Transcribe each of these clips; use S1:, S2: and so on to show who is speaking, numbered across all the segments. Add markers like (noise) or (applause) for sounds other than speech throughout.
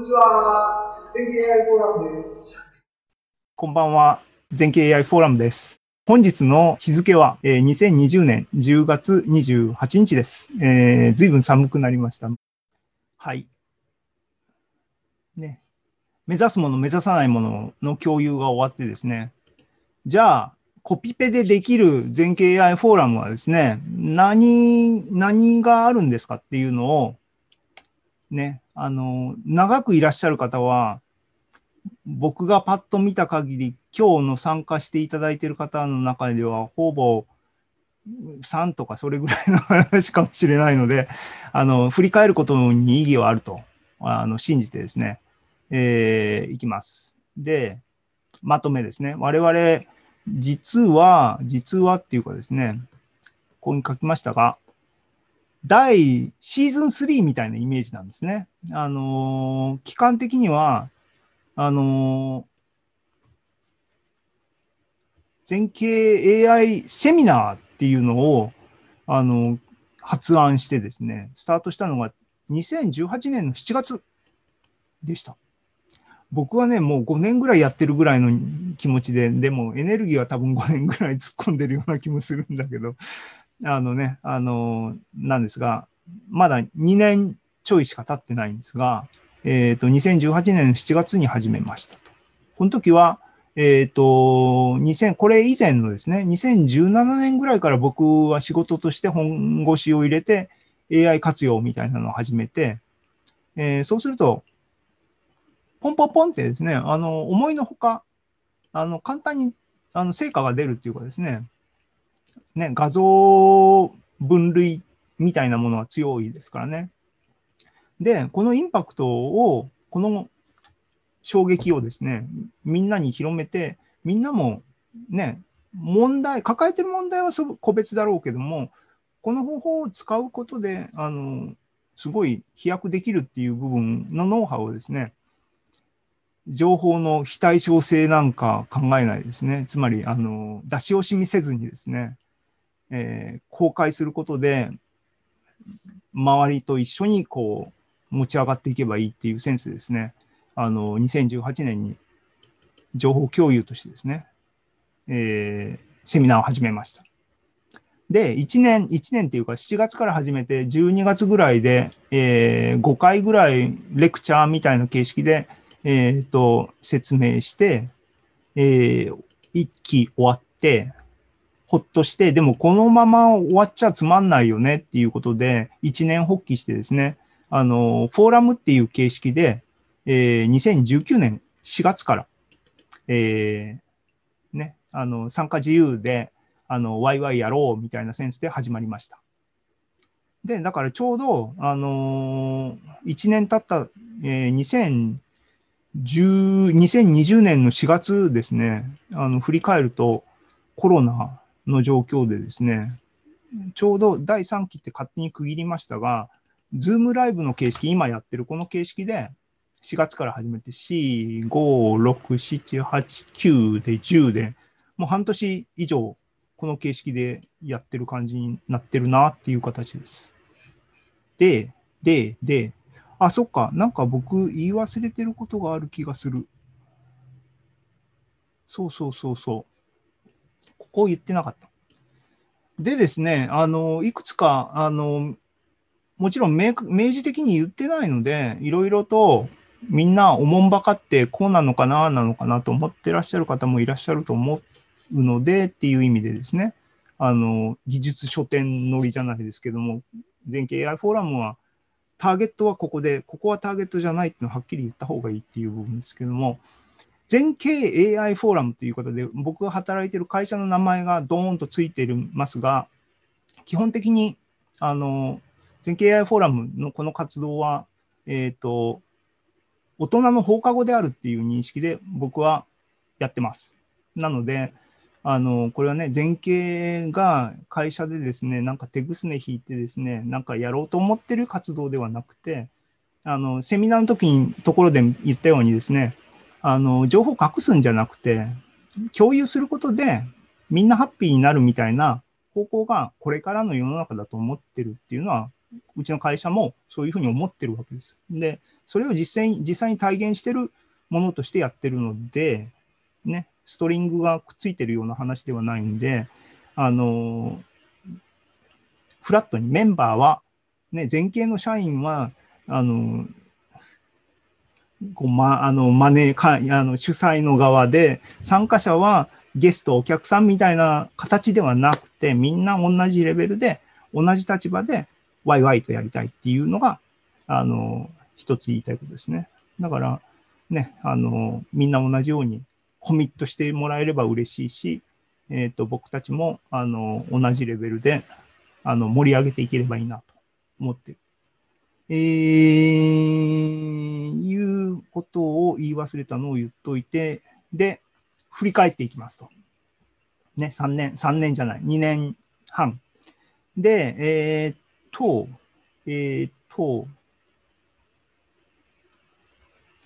S1: にちは。全景 AI フォーラムです。
S2: こんばんは。全景 AI フォーラムです。本日の日付は、えー、2020年10月28日です。えー、ずいぶん寒くなりました。はい。ね。目指すもの、目指さないものの共有が終わってですね。じゃあ、コピペでできる全景 AI フォーラムはですね、何、何があるんですかっていうのを、ね、あの、長くいらっしゃる方は、僕がパッと見た限り、今日の参加していただいている方の中では、ほぼ3とかそれぐらいの話かもしれないので、あの、振り返ることに意義はあると、あの、信じてですね、えー、いきます。で、まとめですね。我々、実は、実はっていうかですね、ここに書きましたが、第シーズン3みたいなイメージなんですね。あのー、期間的には、あのー、全景 AI セミナーっていうのを、あのー、発案してですね、スタートしたのが2018年の7月でした。僕はね、もう5年ぐらいやってるぐらいの気持ちで、でもエネルギーは多分5年ぐらい突っ込んでるような気もするんだけど、あのね、あの、なんですが、まだ2年ちょいしか経ってないんですが、えっ、ー、と、2018年7月に始めましたと。この時は、えっ、ー、と、2000、これ以前のですね、2017年ぐらいから僕は仕事として本腰を入れて AI 活用みたいなのを始めて、えー、そうすると、ポンポンポンってですね、あの、思いのほか、あの、簡単に、あの、成果が出るっていうかですね、ね、画像分類みたいなものは強いですからね。で、このインパクトを、この衝撃をですね、みんなに広めて、みんなもね、問題、抱えてる問題は個別だろうけども、この方法を使うことで、あの、すごい飛躍できるっていう部分のノウハウをですね、情報の非対称性なんか考えないですね。つまり、あの、出し惜しみせずにですね、えー、公開することで、周りと一緒にこう持ち上がっていけばいいっていうセンスですね。あの、2018年に情報共有としてですね、えー、セミナーを始めました。で、1年、1年っていうか7月から始めて12月ぐらいで、えー、5回ぐらいレクチャーみたいな形式で、えっ、ー、と、説明して、えー、1期終わって、ほっとして、でもこのまま終わっちゃつまんないよねっていうことで、一年発起してですね、あの、フォーラムっていう形式で、えー、2019年4月から、えー、ね、あの、参加自由で、あの、ワイワイやろうみたいなセンスで始まりました。で、だからちょうど、あのー、1年経った、えー、2020年の4月ですね、あの、振り返ると、コロナの状況でですね、ちょうど第3期って勝手に区切りましたが、ズームライブの形式、今やってるこの形式で、4月から始めて、4、5、6、7、8、9で10で、もう半年以上、この形式でやってる感じになってるなっていう形です。で、で、で、あ、そっか、なんか僕言い忘れてることがある気がする。そうそうそうそう。こう言ってなかった。でですね、あの、いくつか、あの、もちろん明示的に言ってないので、いろいろとみんなおもんばかってこうなのかな、なのかなと思ってらっしゃる方もいらっしゃると思うのでっていう意味でですね、あの、技術書店乗りじゃないですけども、全景 AI フォーラムはターゲットはここで、ここはターゲットじゃないっていうのをはっきり言った方がいいっていう部分ですけども、全景 AI フォーラムということで、僕が働いてる会社の名前がドーンとついていますが、基本的に、あの、全景 AI フォーラムのこの活動は、えっ、ー、と、大人の放課後であるっていう認識で僕はやってます。なので、あの、これはね、全景が会社でですね、なんか手ぐすね引いてですね、なんかやろうと思ってる活動ではなくて、あの、セミナーの時に、ところで言ったようにですね、あの、情報隠すんじゃなくて、共有することで、みんなハッピーになるみたいな方向がこれからの世の中だと思ってるっていうのは、うちの会社もそういうふうに思ってるわけです。で、それを実際に実際に体現してるものとしてやってるので、ね、ストリングがくっついてるような話ではないんで、あの、フラットにメンバーは、ね、前景の社員は、あの、こうま、あの、マネか、あの、主催の側で、参加者はゲスト、お客さんみたいな形ではなくて、みんな同じレベルで、同じ立場で、ワイワイとやりたいっていうのが、あの、一つ言いたいことですね。だから、ね、あの、みんな同じようにコミットしてもらえれば嬉しいし、えっ、ー、と、僕たちも、あの、同じレベルで、あの、盛り上げていければいいなと思ってる。えー、いうことを言い忘れたのを言っといて、で、振り返っていきますと。ね、3年、3年じゃない、2年半。で、えー、っと、えー、っと、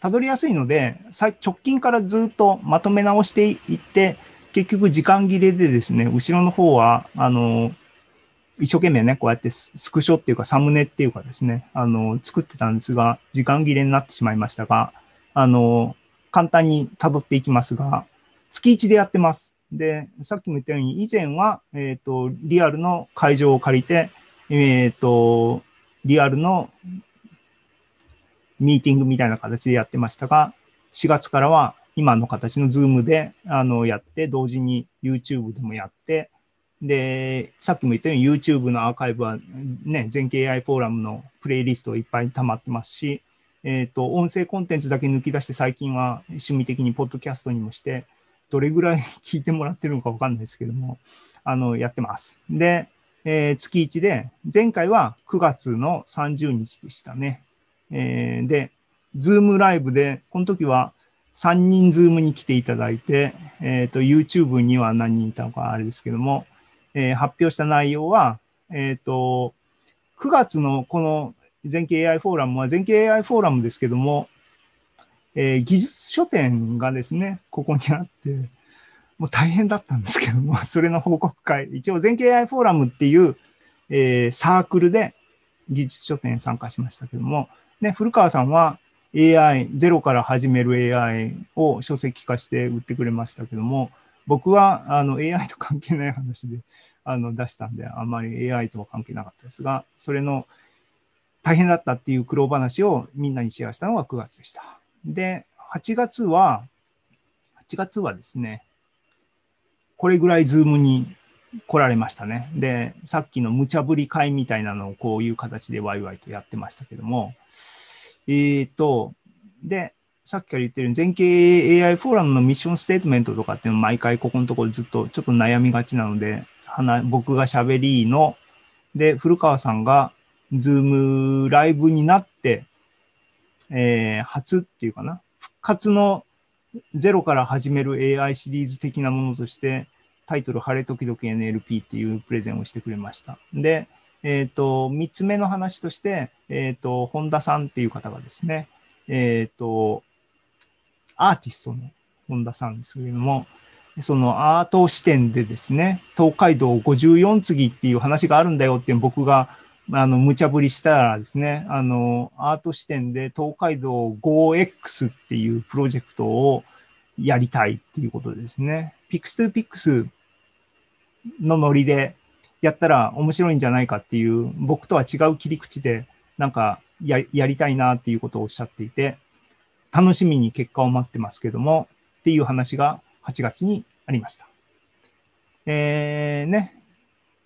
S2: たどりやすいので、直近からずっとまとめ直していって、結局時間切れでですね、後ろの方は、あの、一生懸命ね、こうやってスクショっていうかサムネっていうかですね、あの、作ってたんですが、時間切れになってしまいましたが、あの、簡単に辿っていきますが、月1でやってます。で、さっきも言ったように、以前は、えっ、ー、と、リアルの会場を借りて、えっ、ー、と、リアルのミーティングみたいな形でやってましたが、4月からは今の形の Zoom であのやって、同時に YouTube でもやって、で、さっきも言ったように YouTube のアーカイブはね、全景 AI フォーラムのプレイリストいっぱい溜まってますし、えっ、ー、と、音声コンテンツだけ抜き出して最近は趣味的にポッドキャストにもして、どれぐらい聞いてもらってるのかわかんないですけども、あの、やってます。で、えー、月1で、前回は9月の30日でしたね。えー、で、 Zoom ライブで、この時は3人 Zoom に来ていただいて、えっ、ー、と、YouTube には何人いたのかあれですけども、えー、発表した内容は、えっ、ー、と、9月のこの全景 AI フォーラムは全景 AI フォーラムですけども、えー、技術書店がですね、ここにあって、もう大変だったんですけども、それの報告会、一応全景 AI フォーラムっていう、えー、サークルで技術書店に参加しましたけども、ね、古川さんは AI、ゼロから始める AI を書籍化して売ってくれましたけども、僕はあの AI と関係ない話であの出したんで、あんまり AI とは関係なかったですが、それの大変だったっていう苦労話をみんなにシェアしたのが9月でした。で、8月は、8月はですね、これぐらいズームに来られましたね。で、さっきの無茶ぶり会みたいなのをこういう形でワイワイとやってましたけども、えっ、と、で、さっきから言ってる全景 AI フォーラムのミッションステートメントとかっていうの毎回ここのところずっとちょっと悩みがちなので、僕が喋りの、で、古川さんがズームライブになって、えー、初っていうかな、復活のゼロから始める AI シリーズ的なものとして、タイトル、晴れ時々 NLP っていうプレゼンをしてくれました。で、えっ、ー、と、三つ目の話として、えっ、ー、と、本田さんっていう方がですね、えっ、ー、と、アーティストの本田さんですけれども、そのアート視点でですね、東海道54次っていう話があるんだよっていう僕が、あの、無茶ぶりしたらですね、あの、アート視点で東海道 5X っていうプロジェクトをやりたいっていうことですね、Pix to Pix のノリでやったら面白いんじゃないかっていう、僕とは違う切り口で、なんかやりたいなっていうことをおっしゃっていて、楽しみに結果を待ってますけども、っていう話が8月にありました。えー、ね、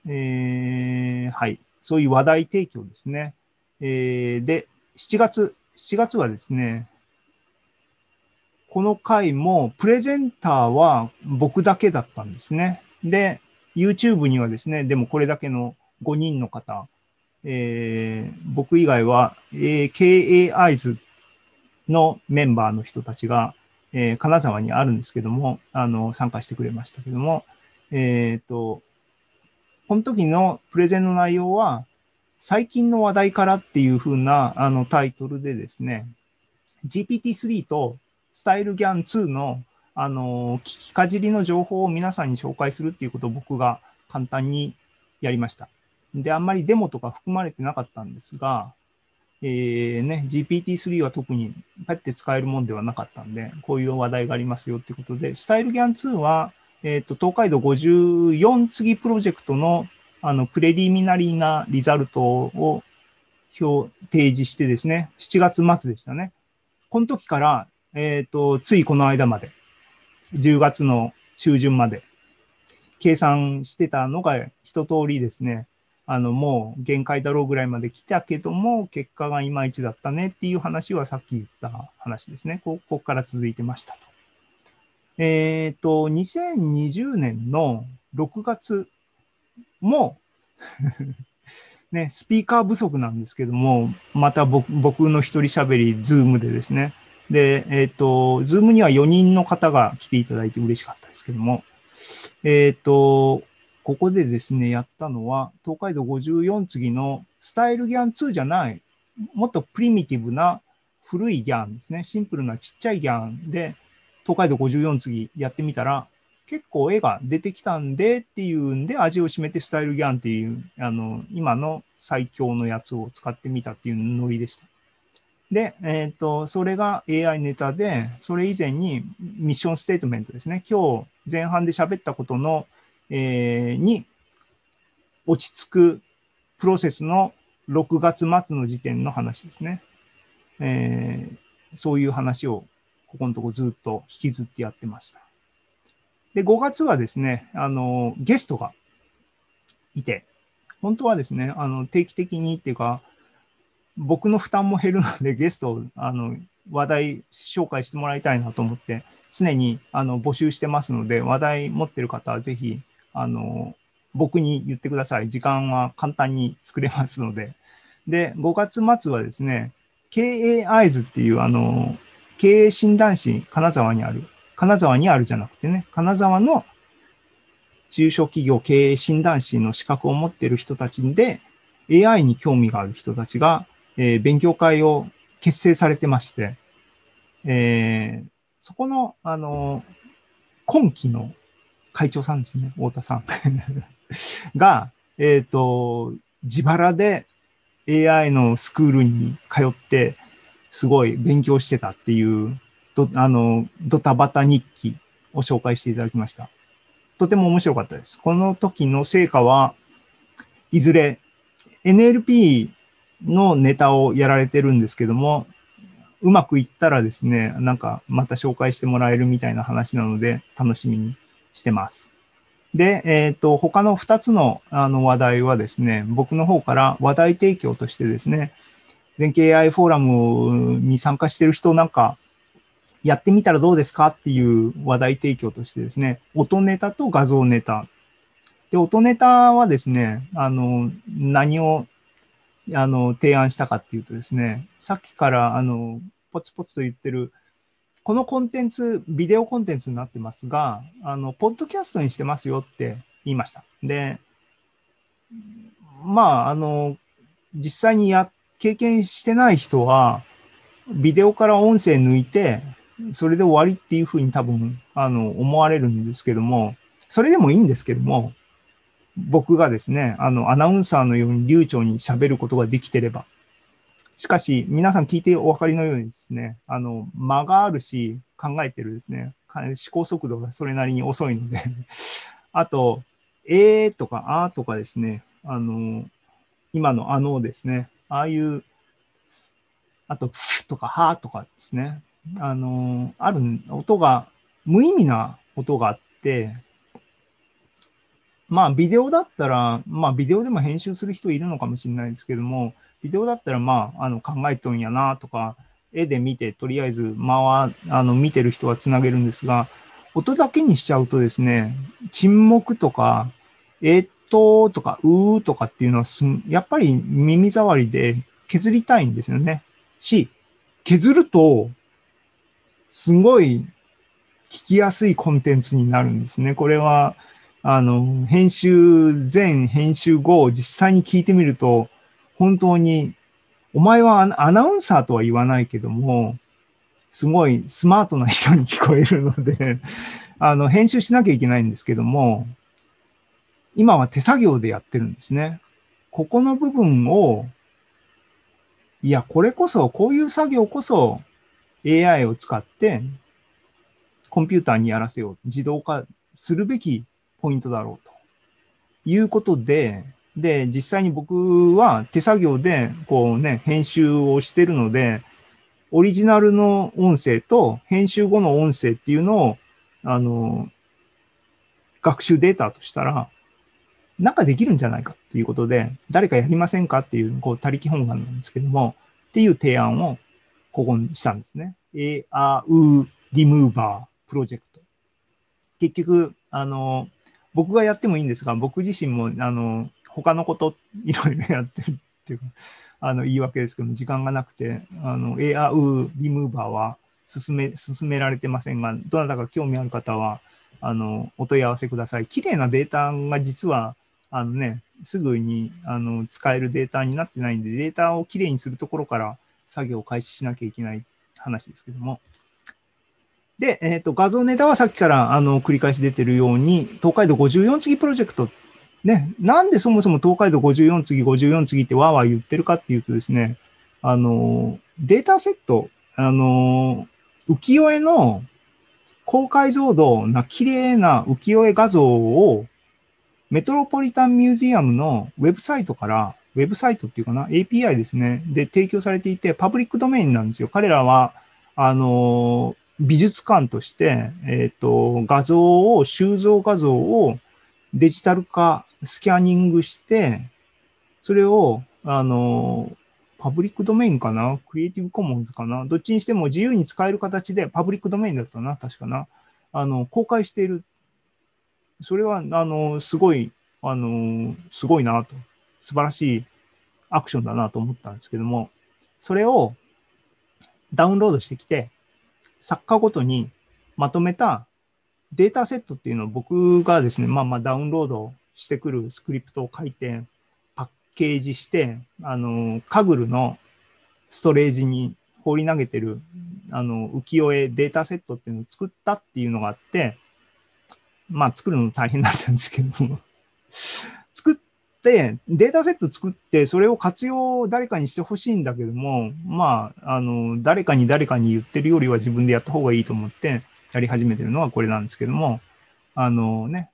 S2: えー、はい。そういう話題提供ですね。えー、で、7月、7月はですね、この回もプレゼンターは僕だけだったんですね。で、YouTube にはですね、でもこれだけの5人の方、えー、僕以外は、えー、KAIs のメンバーの人たちが、えー、金沢にあるんですけども、あの、参加してくれましたけども、えっ、ー、と、この時のプレゼンの内容は、最近の話題からっていう風なあのタイトルでですね、GPT-3 とスタイルギャン2のあの聞きかじりの情報を皆さんに紹介するっていうことを僕が簡単にやりました。で、あんまりデモとか含まれてなかったんですが、えーね、GPT-3 は特にパって使えるもんではなかったんで、こういう話題がありますよってことで、スタイルギャン2は、えっ、と、東海道54次プロジェクトの、あの、プレリミナリーなリザルトを表、提示してですね、7月末でしたね。この時から、えっ、と、ついこの間まで、10月の中旬まで、計算してたのが一通りですね、あの、もう限界だろうぐらいまで来たけども、結果がいまいちだったねっていう話はさっき言った話ですね。ここから続いてましたと。えっ、と、2020年の6月も (laughs) ね、スピーカー不足なんですけども、また僕僕の一人喋り、ズームでですね。で、えっ、と、 Zoom には4人の方が来ていただいて嬉しかったですけども、えっ、と、ここでですね、やったのは、東海道54次の StyleGAN2 じゃない、もっとプリミティブな古い GAN ですね。シンプルなちっちゃい GAN で、東海道54次やってみたら、結構絵が出てきたんでっていうんで、味を占めて StyleGAN っていう、あの、今の最強のやつを使ってみたっていうノリでした。で、えっ、と、それが AI ネタで、それ以前にミッションステートメントですね。今日前半で喋ったことの、えーに落ち着くプロセスの6月末の時点の話ですね。えーそういう話をここのとこずっと引きずってやってました。で、5月はですね、あの、ゲストがいて、本当はですね、あの、定期的にっていうか、僕の負担も減るので、ゲストを、あの、話題紹介してもらいたいなと思って、常に、あの、募集してますので、話題持ってる方はぜひ、あの、僕に言ってください。時間は簡単に作れますので。で、5月末はですね、KAIs っていう、あの、経営診断士、金沢にある、金沢にあるじゃなくてね、金沢の中小企業経営診断士の資格を持っている人たちで、AI に興味がある人たちが、えー勉強会を結成されてまして、えーそこの、あの、今期の会長さんですね、太田さん (laughs) が、えっ、と、自腹で AI のスクールに通って、すごい勉強してたっていう、どあの、ドタバタ日記を紹介していただきました。とても面白かったです。この時の成果はいずれ NLP のネタをやられてるんですけども、うまくいったらですね、なんかまた紹介してもらえるみたいな話なので楽しみにしてます。で、えっ、と、他の2つのあの話題はですね、僕の方から話題提供としてですね、全経 AI フォーラムに参加してる人なんか、やってみたらどうですかっていう話題提供としてですね、音ネタと画像ネタ。で、音ネタはですね、あの、何を、あの、提案したかっていうとですね、さっきから、あの、ポツポツと言ってる、このコンテンツ、ビデオコンテンツになってますが、あの、ポッドキャストにしてますよって言いました。で、まあ、あの、実際にや、経験してない人は、ビデオから音声抜いて、それで終わりっていうふうに多分、あの、思われるんですけども、それでもいいんですけども、僕がですね、あの、アナウンサーのように流暢に喋ることができてれば。しかし、皆さん聞いてお分かりのようにですね、あの、間があるし、考えてるですね、思考速度がそれなりに遅いので、(laughs) あと、えーとか、あーとかですね、あの、今のあのですね、ああいう、あと、ふとか、はーとかですね、あの、ある音が、無意味な音があって、まあ、ビデオだったら、まあ、ビデオでも編集する人いるのかもしれないですけども、ビデオだったら、まあ、あの、考えとんやなとか、絵で見て、とりあえず、間は、あの、見てる人はつなげるんですが、音だけにしちゃうとですね、沈黙とか、えっと、とか、うーとかっていうのは、やっぱり耳障りで削りたいんですよね。し、削ると、すごい聞きやすいコンテンツになるんですね。これは、あの、編集前、編集後、実際に聞いてみると、本当に、お前はアナウンサーとは言わないけども、すごいスマートな人に聞こえるので、(laughs) あの、編集しなきゃいけないんですけども、今は手作業でやってるんですね。ここの部分を、いや、これこそ、こういう作業こそ AI を使ってコンピューターにやらせよう。自動化するべきポイントだろうということで、で、実際に僕は手作業でこうね、編集をしてるので、オリジナルの音声と編集後の音声っていうのを、あの、学習データとしたら、なんかできるんじゃないかっていうことで、誰かやりませんかっていう、こう、他力本願なんですけども、っていう提案をここにしたんですね。A, A, U, Remover プロジェクト。結局、あの、僕がやってもいいんですが、僕自身も、あの、他のこといろいろやってるっていうか、あの、言い訳ですけども、時間がなくて、あの、A, A, U, Remover は進め、進められてませんが、どなたか興味ある方は、あの、お問い合わせください。綺麗なデータが実は、あのね、すぐにあの使えるデータになってないんで、データをきれいにするところから作業を開始しなきゃいけない話ですけども。で、えっ、ー、と、画像ネタはさっきからあの繰り返し出てるように、東海道54次プロジェクト。ね、なんでそもそも東海道54次、54次ってわーわー言ってるかっていうとですね、あの、データセット、あの、浮世絵の高解像度な綺麗な浮世絵画像をメトロポリタンミュージアムのウェブサイトから、ウェブサイトっていうかな、API ですね、で提供されていて、パブリックドメインなんですよ。彼らは、あの、美術館として、えっ、ー、と、画像を、収蔵画像をデジタル化、スキャニングして、それを、あの、パブリックドメインかな？クリエイティブコモンズかな？どっちにしても自由に使える形で、パブリックドメインだったな、確かな。あの、公開している。それは、あの、すごい、あの、すごいなと、素晴らしいアクションだなと思ったんですけども、それをダウンロードしてきて、作家ごとにまとめたデータセットっていうのを僕がですね、まあまあダウンロードしてくるスクリプトを書いて、パッケージして、あの、カグルのストレージに放り投げてる、あの、浮世絵データセットっていうのを作ったっていうのがあって、まあ作るの大変だったんですけども作って、データセット作って、それを活用を誰かにしてほしいんだけども、まあ、あの、誰かに誰かに言ってるよりは自分でやった方がいいと思ってやり始めてるのはこれなんですけども、あのね、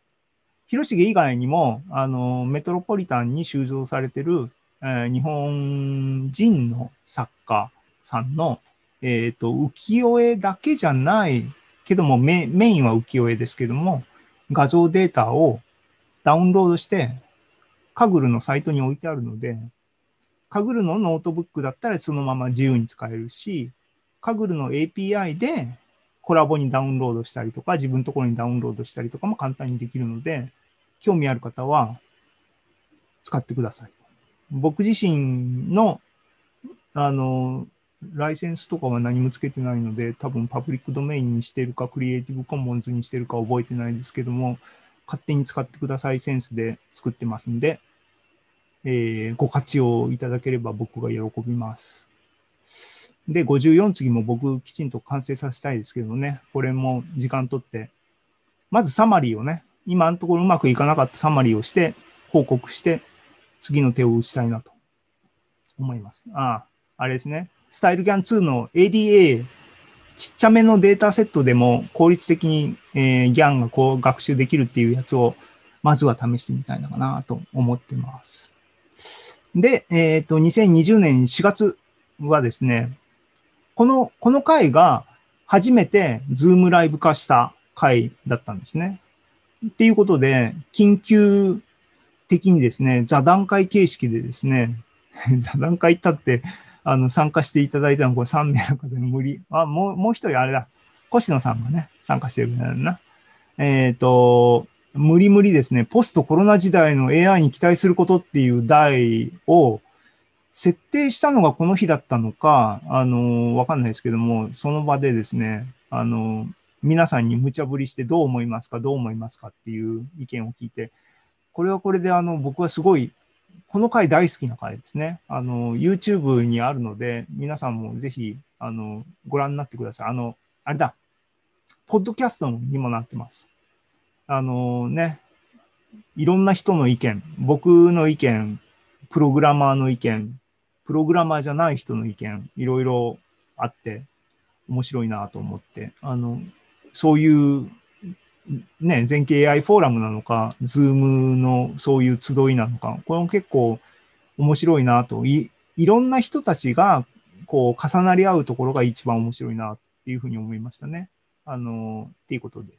S2: 広重以外にも、あの、メトロポリタンに収蔵されてる、えー、日本人の作家さんの、えっ、ー、と、浮世絵だけじゃないけどもメ、メインは浮世絵ですけども、画像データをダウンロードして、 Kaggle のサイトに置いてあるので、 Kaggle のノートブックだったらそのまま自由に使えるし、カグルの API でコラボにダウンロードしたりとか、自分のところにダウンロードしたりとかも簡単にできるので、興味ある方は使ってください。僕自身の、あの、ライセンスとかは何もつけてないので、多分パブリックドメインにしてるか、クリエイティブコモンズにしてるか覚えてないですけども、勝手に使ってくださいセンスで作ってますんで、えー、ご活用いただければ僕が喜びます。で、54次も僕きちんと完成させたいですけどね、これも時間とって、まずサマリーをね、今のところうまくいかなかったサマリーをして、報告して、次の手を打ちたいなと思います。ああ、あれですね。スタイルギャン2の ADA、ちっちゃめのデータセットでも効率的に、えー、ギャンがこう学習できるっていうやつを、まずは試してみたいのかなと思ってます。で、えっ、ー、と、2020年4月はですね、この、この回が初めてズームライブ化した回だったんですね。っていうことで、緊急的にですね、座談会形式でですね、(laughs) 座談会行ったって、あの、参加していただいたの、これ3名の方で無理。あ、もう、もう一人あれだ。越野さんがね、参加してるんだな。えっ、ー、と、無理無理ですね、ポストコロナ時代の AI に期待することっていう題を設定したのがこの日だったのか、あの、わかんないですけども、その場でですね、あの、皆さんに無茶ぶりしてどう思いますか、どう思いますかっていう意見を聞いて、これはこれであの、僕はすごいこの回大好きな回ですね。あの、YouTube にあるので、皆さんもぜひ、あの、ご覧になってください。あの、あれだ、ポッドキャストにもなってます。あのね、いろんな人の意見、僕の意見。プログラマーの意見、プログラマーじゃない人の意見、いろいろあって、面白いなと思って、あの、そういう、ね、全景 AI フォーラムなのか、 Zoom のそういう集いなのか、これも結構面白いなと、いいろんな人たちが、こう、重なり合うところが一番面白いなっていうふうに思いましたね。あの、っていうことで。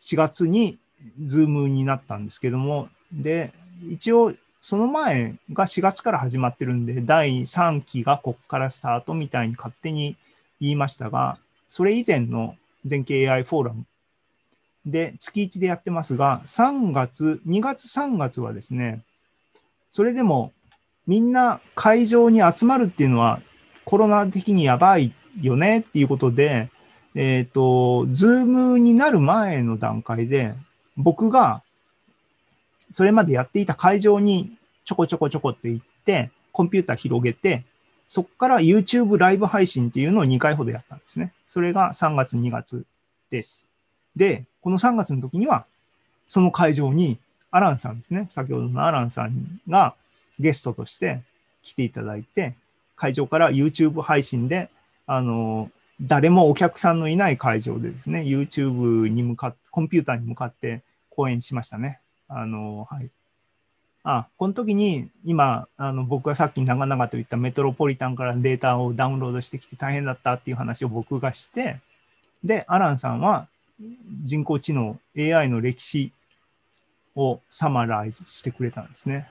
S2: 4月にズームになったんですけども、で、一応、その前が4月から始まってるんで、第3期がこっからスタートみたいに勝手に言いましたが、それ以前の全景 AI フォーラムで月1でやってますが、3月、2月3月はですね、それでもみんな会場に集まるっていうのはコロナ的にやばいよねっていうことで、えっ、と、 Zoom になる前の段階で、僕がそれまでやっていた会場にちょこちょこちょこって行って、コンピューター広げて、そこから YouTube ライブ配信っていうのを2回ほどやったんですね。それが3月、2月です。で、この3月の時には、その会場にアランさんですね。先ほどのアランさんがゲストとして来ていただいて、会場から YouTube 配信で、あの、誰もお客さんのいない会場でですね、YouTube に向かって、コンピューターに向かって講演しましたね。あの、はい。あ、この時に今、あの僕がさっき長々と言ったメトロポリタンからデータをダウンロードしてきて大変だったっていう話を僕がして、で、アランさんは人工知能 AI の歴史をサマライズしてくれたんですね。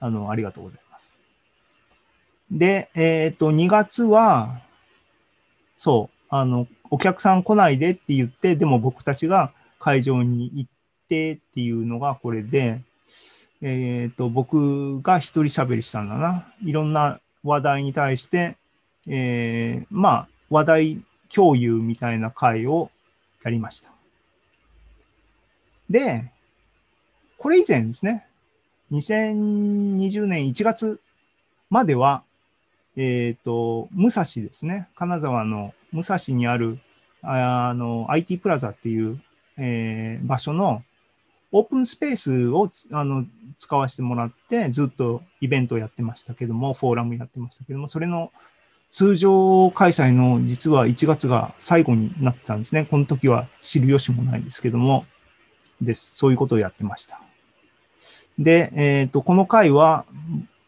S2: あの、ありがとうございます。で、えっ、と、2月は、そう、あの、お客さん来ないでって言って、でも僕たちが会場に行ってっていうのがこれで、えっ、と、僕が一人喋りしたんだな。いろんな話題に対して、えーまあ、話題共有みたいな会をやりました。で、これ以前ですね、2020年1月までは、えっ、と、武蔵ですね、金沢の武蔵にある、あの、IT プラザっていう、えー場所のオープンスペースをあの使わせてもらって、ずっとイベントをやってましたけども、フォーラムやってましたけども、それの通常開催の実は1月が最後になってたんですね。この時は知る由もないですけども、です。そういうことをやってました。で、えっ、と、この回は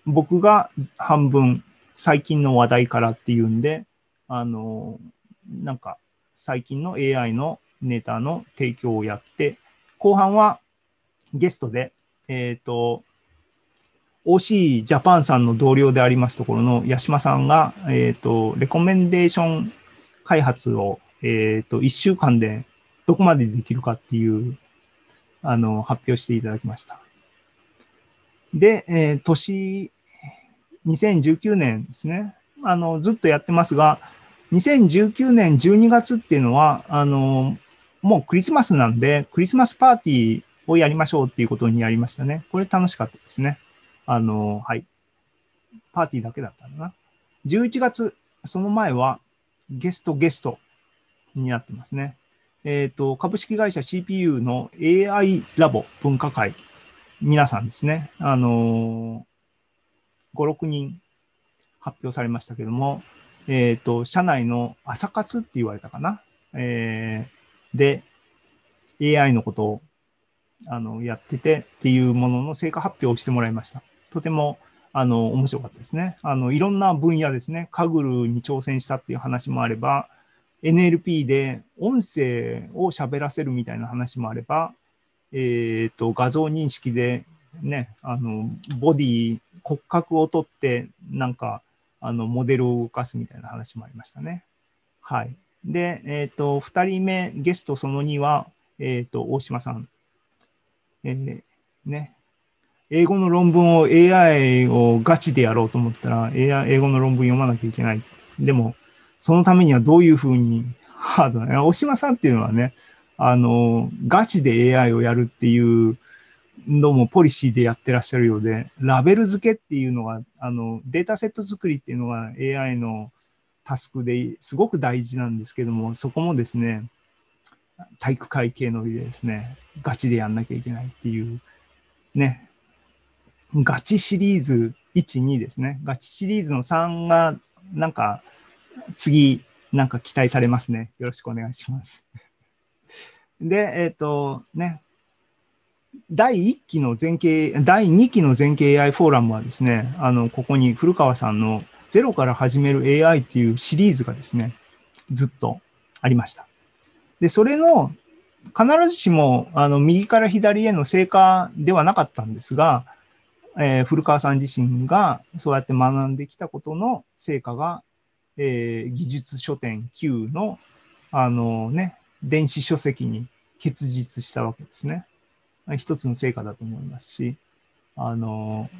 S2: 僕が半分最近の話題からっていうんで、あの、なんか最近の AI のネタの提供をやって、後半はゲストで、えっ、と、OC ジャパンさんの同僚でありますところの八島さんが、えっ、と、レコメンデーション開発を、えっ、と、1週間でどこまでできるかっていう、あの、発表していただきました。で、えー年、2019年ですね。あの、ずっとやってますが、2019年12月っていうのは、あの、もうクリスマスなんで、クリスマスパーティーをやりましょうっていうことにやりましたね。これ楽しかったですね。あの、はい。パーティーだけだったんだな。11月、その前はゲストゲストになってますね。えっ、と、株式会社 CPU の AI ラボ分科会、皆さんですね。あの5、6人発表されましたけども、えっ、と、社内の朝活って言われたかな。えーで、AI のことをあのやっててっていうものの成果発表をしてもらいました。とてもあの面白かったですね。あのいろんな分野ですね。カグルに挑戦したっていう話もあれば、NLP で音声を喋らせるみたいな話もあれば、えっ、と、画像認識でね、あの、ボディ、骨格を取って、なんか、あの、モデルを動かすみたいな話もありましたね。はい。で、えっ、と、二人目、ゲストその2は、えっ、と、大島さん。えーね。英語の論文を AI をガチでやろうと思ったら、英語の論文読まなきゃいけない。でも、そのためにはどういうふうにハードな、大島さんっていうのはね、あの、ガチで AI をやるっていうのもポリシーでやってらっしゃるようで、ラベル付けっていうのが、あの、データセット作りっていうのが AI のタスクですごく大事なんですけども、そこもですね、体育会系のりでですね、ガチでやんなきゃいけないっていう、ね、ガチシリーズ1、2ですね。ガチシリーズの3が、なんか、次、なんか期待されますね。よろしくお願いします。(laughs) で、えっ、と、ね、第1期の前景、第2期の前景 AI フォーラムはですね、あの、ここに古川さんのゼロから始める AI っていうシリーズがですね、ずっとありました。で、それの、必ずしも、あの、右から左への成果ではなかったんですが、えー古川さん自身がそうやって学んできたことの成果が、えー技術書店 Q の、あのね、電子書籍に結実したわけですね。一つの成果だと思いますし、あの、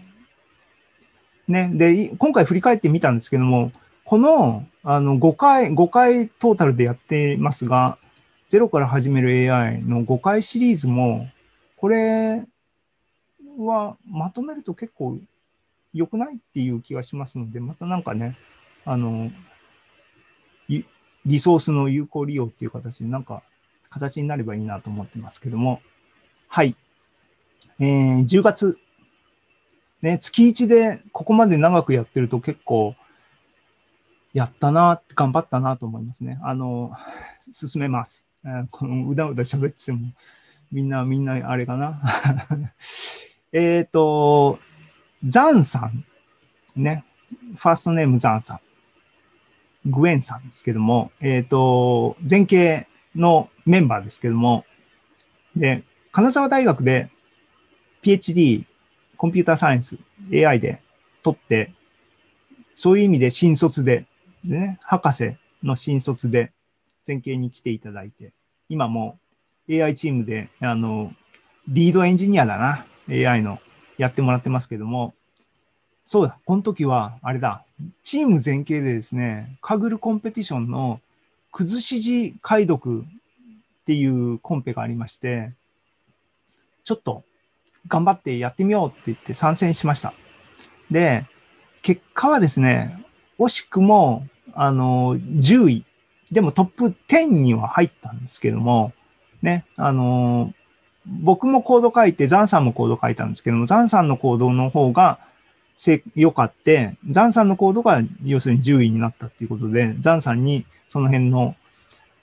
S2: ね、で、今回振り返ってみたんですけども、この、あの、5回、5回トータルでやってますが、ゼロから始める AI の5回シリーズも、これはまとめると結構良くないっていう気がしますので、またなんかね、あの、リソースの有効利用っていう形で、なんか、形になればいいなと思ってますけども、はい。えー、10月。ね、月1でここまで長くやってると結構、やったな、頑張ったなと思いますね。あの、進めます。えーこのうだうだ喋ってても、みんな、みんな、あれかな。えっと、ザンさん。ね。ファーストネームザンさん。グエンさんですけども、えっ、と、前景のメンバーですけども、で、金沢大学で PhD コンピューターサイエンス AI で取って、そういう意味で新卒で、でね、博士の新卒で前景に来ていただいて、今も AI チームで、あの、リードエンジニアだな、AI のやってもらってますけども、そうだ、この時は、あれだ、チーム全景でですね、カグルコンペティションの崩し字解読っていうコンペがありまして、ちょっと頑張ってやってみようって言って参戦しました。で、結果はですね、惜しくも、あの、10位、でもトップ10には入ったんですけども、ね、あの、僕もコード書いて、ザンさんもコード書いたんですけども、ザンさんのコードの方が良かって、ザンさんのコードが要するに10位になったっていうことで、ザンさんにその辺の、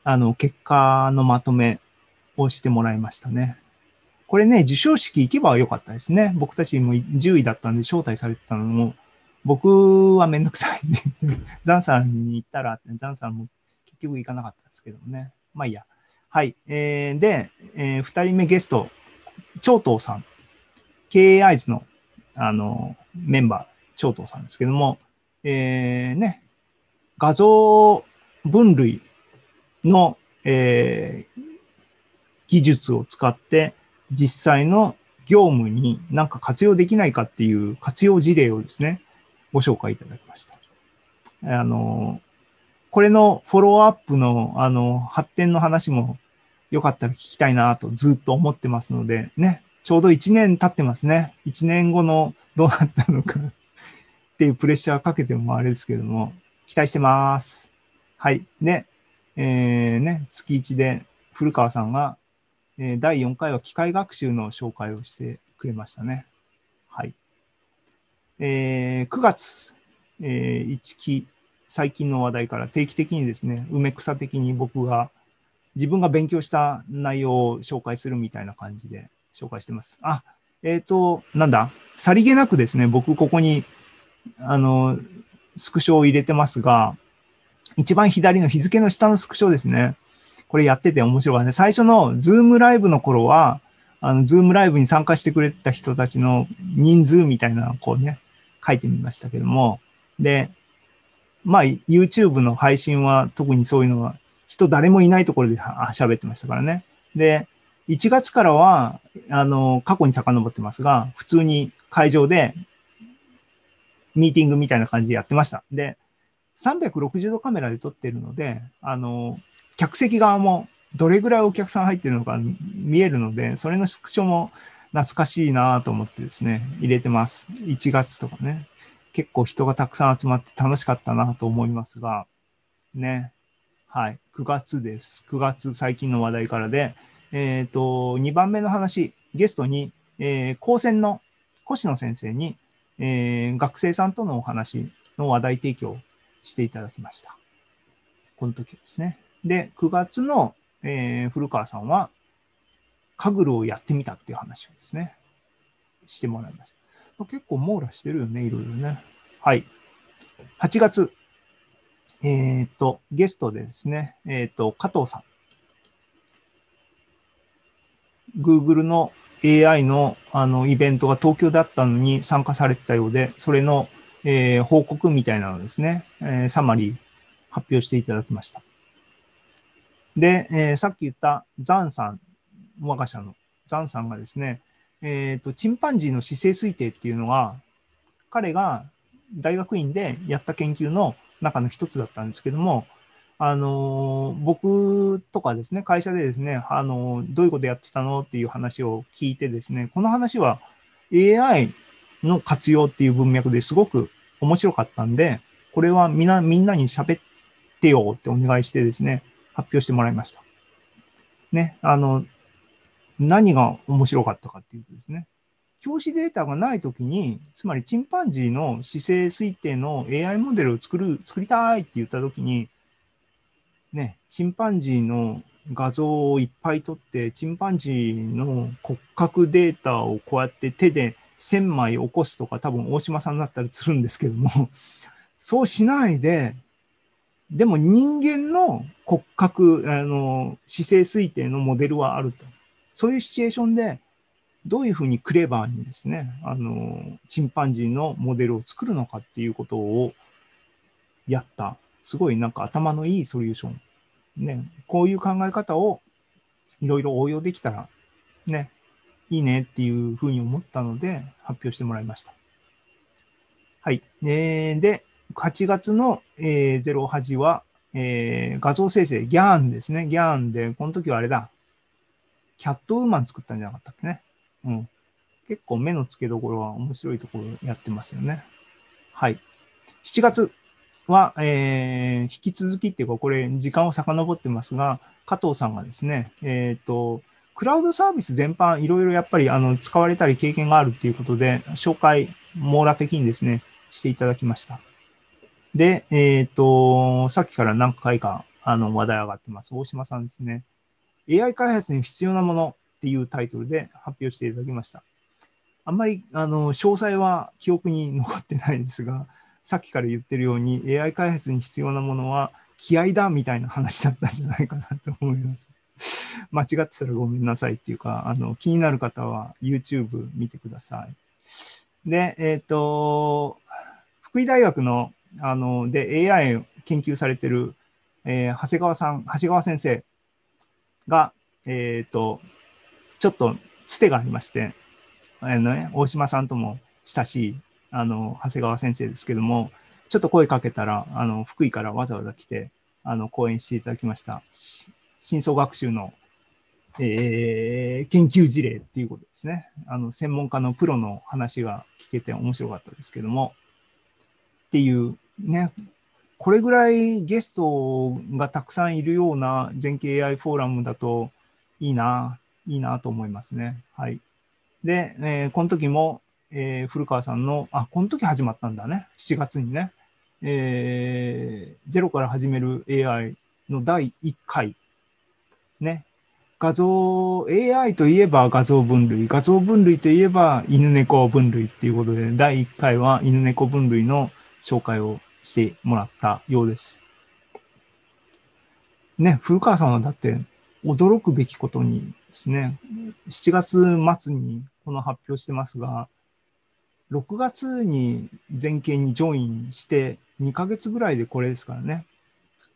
S2: あの、結果のまとめをしてもらいましたね。これね、授賞式行けばよかったですね。僕たちも10位だったんで招待されてたのも、僕はめんどくさいんで、ザンさんに行ったら、ザンさんも結局行かなかったですけどもね。まあいいや。はい。えー、で、えー、2人目ゲスト、長東さん。KAIs の、あの、メンバー、長東さんですけども、えー、ね、画像分類の、えー技術を使って実際の業務になんか活用できないかっていう活用事例をですね、ご紹介いただきました。あの、これのフォローアップのあの発展の話もよかったら聞きたいなとずっと思ってますので、ね、ちょうど1年経ってますね。1年後のどうなったのか (laughs) っていうプレッシャーかけてもあれですけども、期待してます。はい。で、えー、ね、月1で古川さんが、え第4回は機械学習の紹介をしてくれましたね。はい。えー9月、え1期、最近の話題から定期的にですね、梅草的に僕が自分が勉強した内容を紹介するみたいな感じで紹介してます。あ、えっ、と、なんだ、さりげなくですね、僕ここに、あの、スクショを入れてますが、一番左の日付の下のスクショですね。これやってて面白かったね。最初のズームライブの頃は、あの、ズームライブに参加してくれた人たちの人数みたいなのをこうね、書いてみましたけども。で、まあ、YouTube の配信は特にそういうのは、人誰もいないところで喋ってましたからね。で、1月からは、あの、過去に遡ってますが、普通に会場で、ミーティングみたいな感じでやってました。で、360度カメラで撮ってるので、あの、客席側もどれぐらいお客さん入ってるのか見えるので、それのスクショも懐かしいなと思ってですね、入れてます。1月とかね。結構人がたくさん集まって楽しかったなと思いますが、ね。はい。9月です。9月最近の話題からで、えっ、と、2番目の話、ゲストに、えー高専の星野先生に、えー学生さんとのお話の話題提供していただきました。この時ですね。で、9月の、えー古川さんは、カグルをやってみたっていう話をですね、してもらいました。結構網羅してるよね、いろいろね。はい。8月、えっ、と、ゲストでですね、えっ、と、加藤さん。Google の AI のあのイベントが東京だったのに参加されてたようで、それの、えー報告みたいなのですね、えーサマリー発表していただきました。で、えーさっき言ったザンさん、我が社のザンさんがですね、えっ、と、チンパンジーの姿勢推定っていうのが、彼が大学院でやった研究の中の一つだったんですけども、あの僕とかですね、会社でですね、あのどういうことやってたのっていう話を聞いてですね、この話は AI の活用っていう文脈ですごく面白かったんで、これはみんな、みんなに喋ってよってお願いしてですね、発表してもらいました。ね、あの、何が面白かったかっていうとですね、教師データがないときに、つまりチンパンジーの姿勢推定の AI モデルを作る、作りたいって言ったときに、ね、チンパンジーの画像をいっぱい撮って、チンパンジーの骨格データをこうやって手で1000枚起こすとか、多分大島さんだったらするんですけども、そうしないで、でも人間の骨格、あの、姿勢推定のモデルはあると。そういうシチュエーションで、どういうふうにクレバーにですね、あの、チンパンジーのモデルを作るのかっていうことをやった。すごいなんか頭のいいソリューション。ね、こういう考え方をいろいろ応用できたら、ね、いいねっていうふうに思ったので発表してもらいました。はい。えーで、8月の、えー、08は、えー画像生成、GAN ですね。GAN で、この時はあれだ。キャットウーマン作ったんじゃなかったっけね。うん。結構目の付けどころは面白いところやってますよね。はい。7月は、えー引き続きっていうか、これ、時間を遡ってますが、加藤さんがですね、えっ、と、クラウドサービス全般、いろいろやっぱりあの使われたり経験があるっていうことで、紹介、網羅的にですね、していただきました。で、えっ、と、さっきから何回かあの話題上がってます。大島さんですね。AI 開発に必要なものっていうタイトルで発表していただきました。あんまり、あの、詳細は記憶に残ってないんですが、さっきから言ってるように AI 開発に必要なものは気合だみたいな話だったんじゃないかなと思います。間違ってたらごめんなさいっていうか、あの、気になる方は YouTube 見てください。で、えっ、と、福井大学の、あの、で AI を研究されてる、えー長谷川さん、長谷川先生が、えっ、と、ちょっとつてがありまして、あのね、大島さんとも親しい、あの、長谷川先生ですけども、ちょっと声かけたら、あの、福井からわざわざ来て、あの、講演していただきました。深層学習の、えー研究事例っていうことですね。あの、専門家のプロの話が聞けて面白かったですけども、っていうね、これぐらいゲストがたくさんいるような全景 AI フォーラムだといいな、いいなと思いますね。はい。で、えーこの時も、えー古川さんの、あ、この時始まったんだね。7月にね。えーゼロから始める AI の第1回。ね。画像、AI といえば画像分類、画像分類といえば犬猫分類っていうことで、第1回は犬猫分類の紹介をしてもらったようです。ね、古川さんはだって驚くべきことにですね、7月末にこの発表してますが、6月に全景にジョインして2ヶ月ぐらいでこれですからね。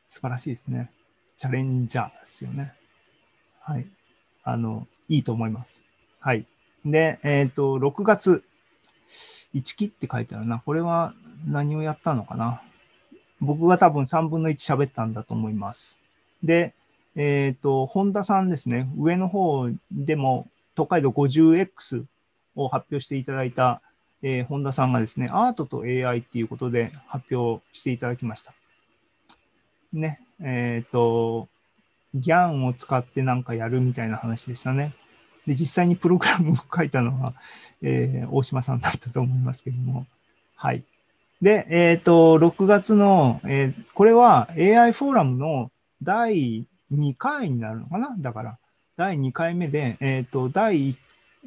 S2: 素晴らしいですね。チャレンジャーですよね。はい。あの、いいと思います。はい。で、えっ、と、6月、1期って書いてあるな。これは何をやったのかな。僕が多分3分の1喋ったんだと思います。で、えっ、と、本田さんですね。上の方でも、東海道 50X を発表していただいた、えー本田さんがですね、アートと AI っていうことで発表していただきました。ね、えっ、と、ギャンを使ってなんかやるみたいな話でしたね。で、実際にプログラムを書いたのは、えー大島さんだったと思いますけども。はい。で、えっ、と、6月の、えーこれは AI フォーラムの第2回になるのかな？だから、第2回目で、えっ、と、第、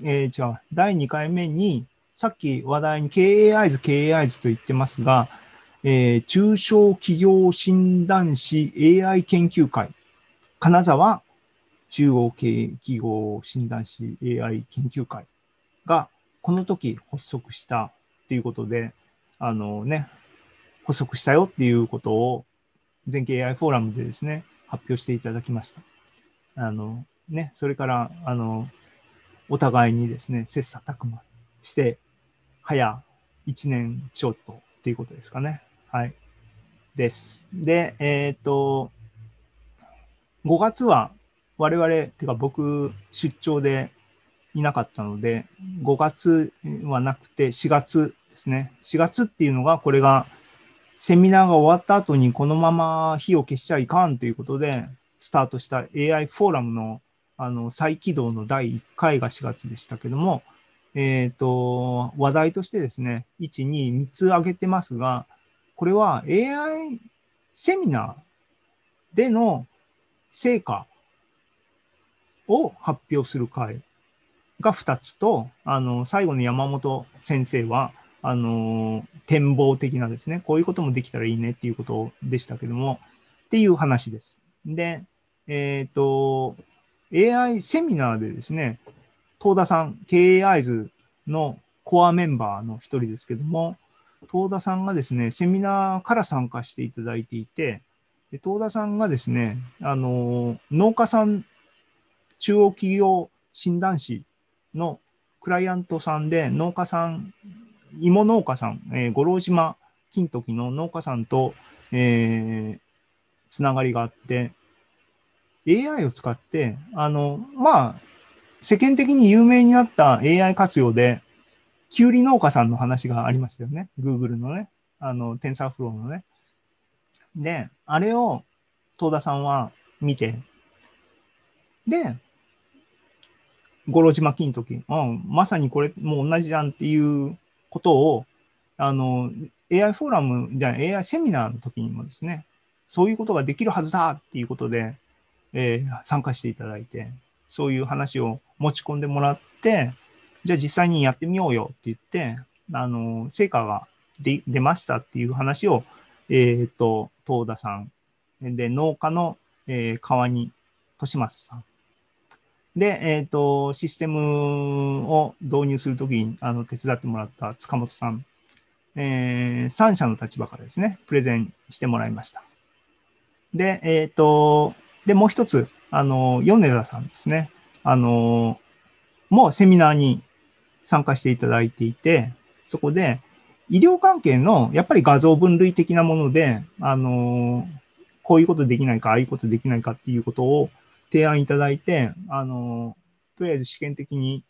S2: えー違う、第2回目に、さっき話題に KAIs、KAIs と言ってますが、えー中小企業診断士 AI 研究会、金沢中央系企業診断士 AI 研究会が、この時発足したっていうことで、あのね、発足したよっていうことを、全経 AI フォーラムでですね、発表していただきました。あの、ね、それから、あの、お互いにですね、切磋琢磨して、早1年ちょっとっていうことですかね。はい。です。で、えっ、と、5月は我々、てか僕、出張でいなかったので、5月はなくて4月ですね。4月っていうのが、これが、セミナーが終わった後にこのまま火を消しちゃいかんということで、スタートした AI フォーラムのあの再起動の第1回が4月でしたけども、えっ、と、話題としてですね、1、2、3つ挙げてますが、これは AI セミナーでの成果を発表する会が2つと、あの、最後の山本先生は、あの、展望的なですね、こういうこともできたらいいねっていうことでしたけども、っていう話です。で、えっ、と、AI セミナーでですね、東田さん、KAIs のコアメンバーの一人ですけども、東田さんがですね、セミナーから参加していただいていて、で東田さんがですね、あの、農家さん、中央企業診断士のクライアントさんで、農家さん、芋農家さん、えー五郎島金時の農家さんと、えーつながりがあって、AI を使って、あの、まあ、世間的に有名になった AI 活用で、キュウリ農家さんの話がありましたよね。Google のね、あの、TensorFlow のね。で、あれを東田さんは見て、で、五郎島金時、うん、まさにこれもう同じじゃんっていうことを、あの、AI フォーラムじゃない AI セミナーの時にもですね、そういうことができるはずだっていうことで、えー参加していただいて、そういう話を持ち込んでもらって、じゃあ実際にやってみようよって言って、あの、成果が出ましたっていう話を、えっ、と、東田さん、で、農家の、えー川に利正さん。で、えっ、と、システムを導入するときにあの手伝ってもらった塚本さん、えー、3社の立場からですね、プレゼンしてもらいました。で、えっ、と、で、もう一つ、あの、米田さんですね。あの、もうセミナーに参加していただいていて、そこで、医療関係の、やっぱり画像分類的なもので、あの、こういうことできないか、ああいうことできないかっていうことを提案いただいて、あの、とりあえず試験的に、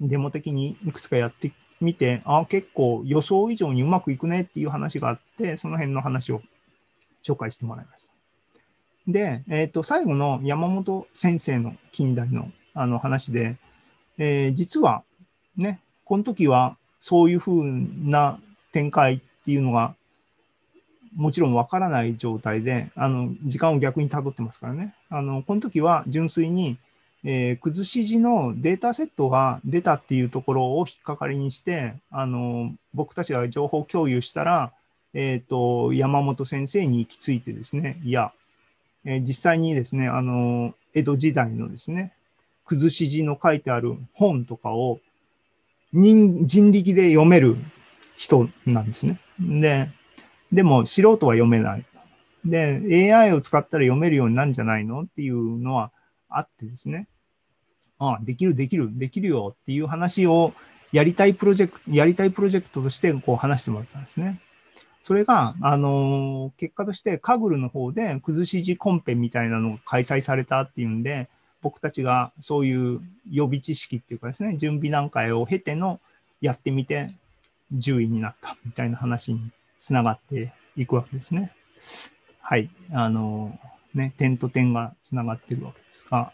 S2: デモ的にいくつかやってみて、あ結構予想以上にうまくいくねっていう話があって、その辺の話を紹介してもらいました。で、えっ、と、最後の山本先生の近代のあの話で、えー実はね、この時はそういうふうな展開っていうのがもちろんわからない状態で、あの、時間を逆に辿ってますからね。あの、この時は純粋に、えー、崩し字のデータセットが出たっていうところを引っかかりにして、あの、僕たちが情報共有したら、えっ、と、山本先生に行き着いてですね、いや、えー実際にですね、あの、江戸時代のですね、崩し字の書いてある本とかを人人力で読める人なんですね。で、でも素人は読めない。で、AI を使ったら読めるようになるんじゃないのっていうのはあってですね。ああ、できる、できる、できるよっていう話をやりたいプロジェクト、やりたいプロジェクトとしてこう話してもらったんですね。それが、あのー結果としてカグルの方で崩し字コンペみたいなのが開催されたっていうんで、僕たちがそういう予備知識っていうかですね、準備段階を経てのやってみて10位になったみたいな話につながっていくわけですね。はい。あのね、点と点がつながってるわけですが、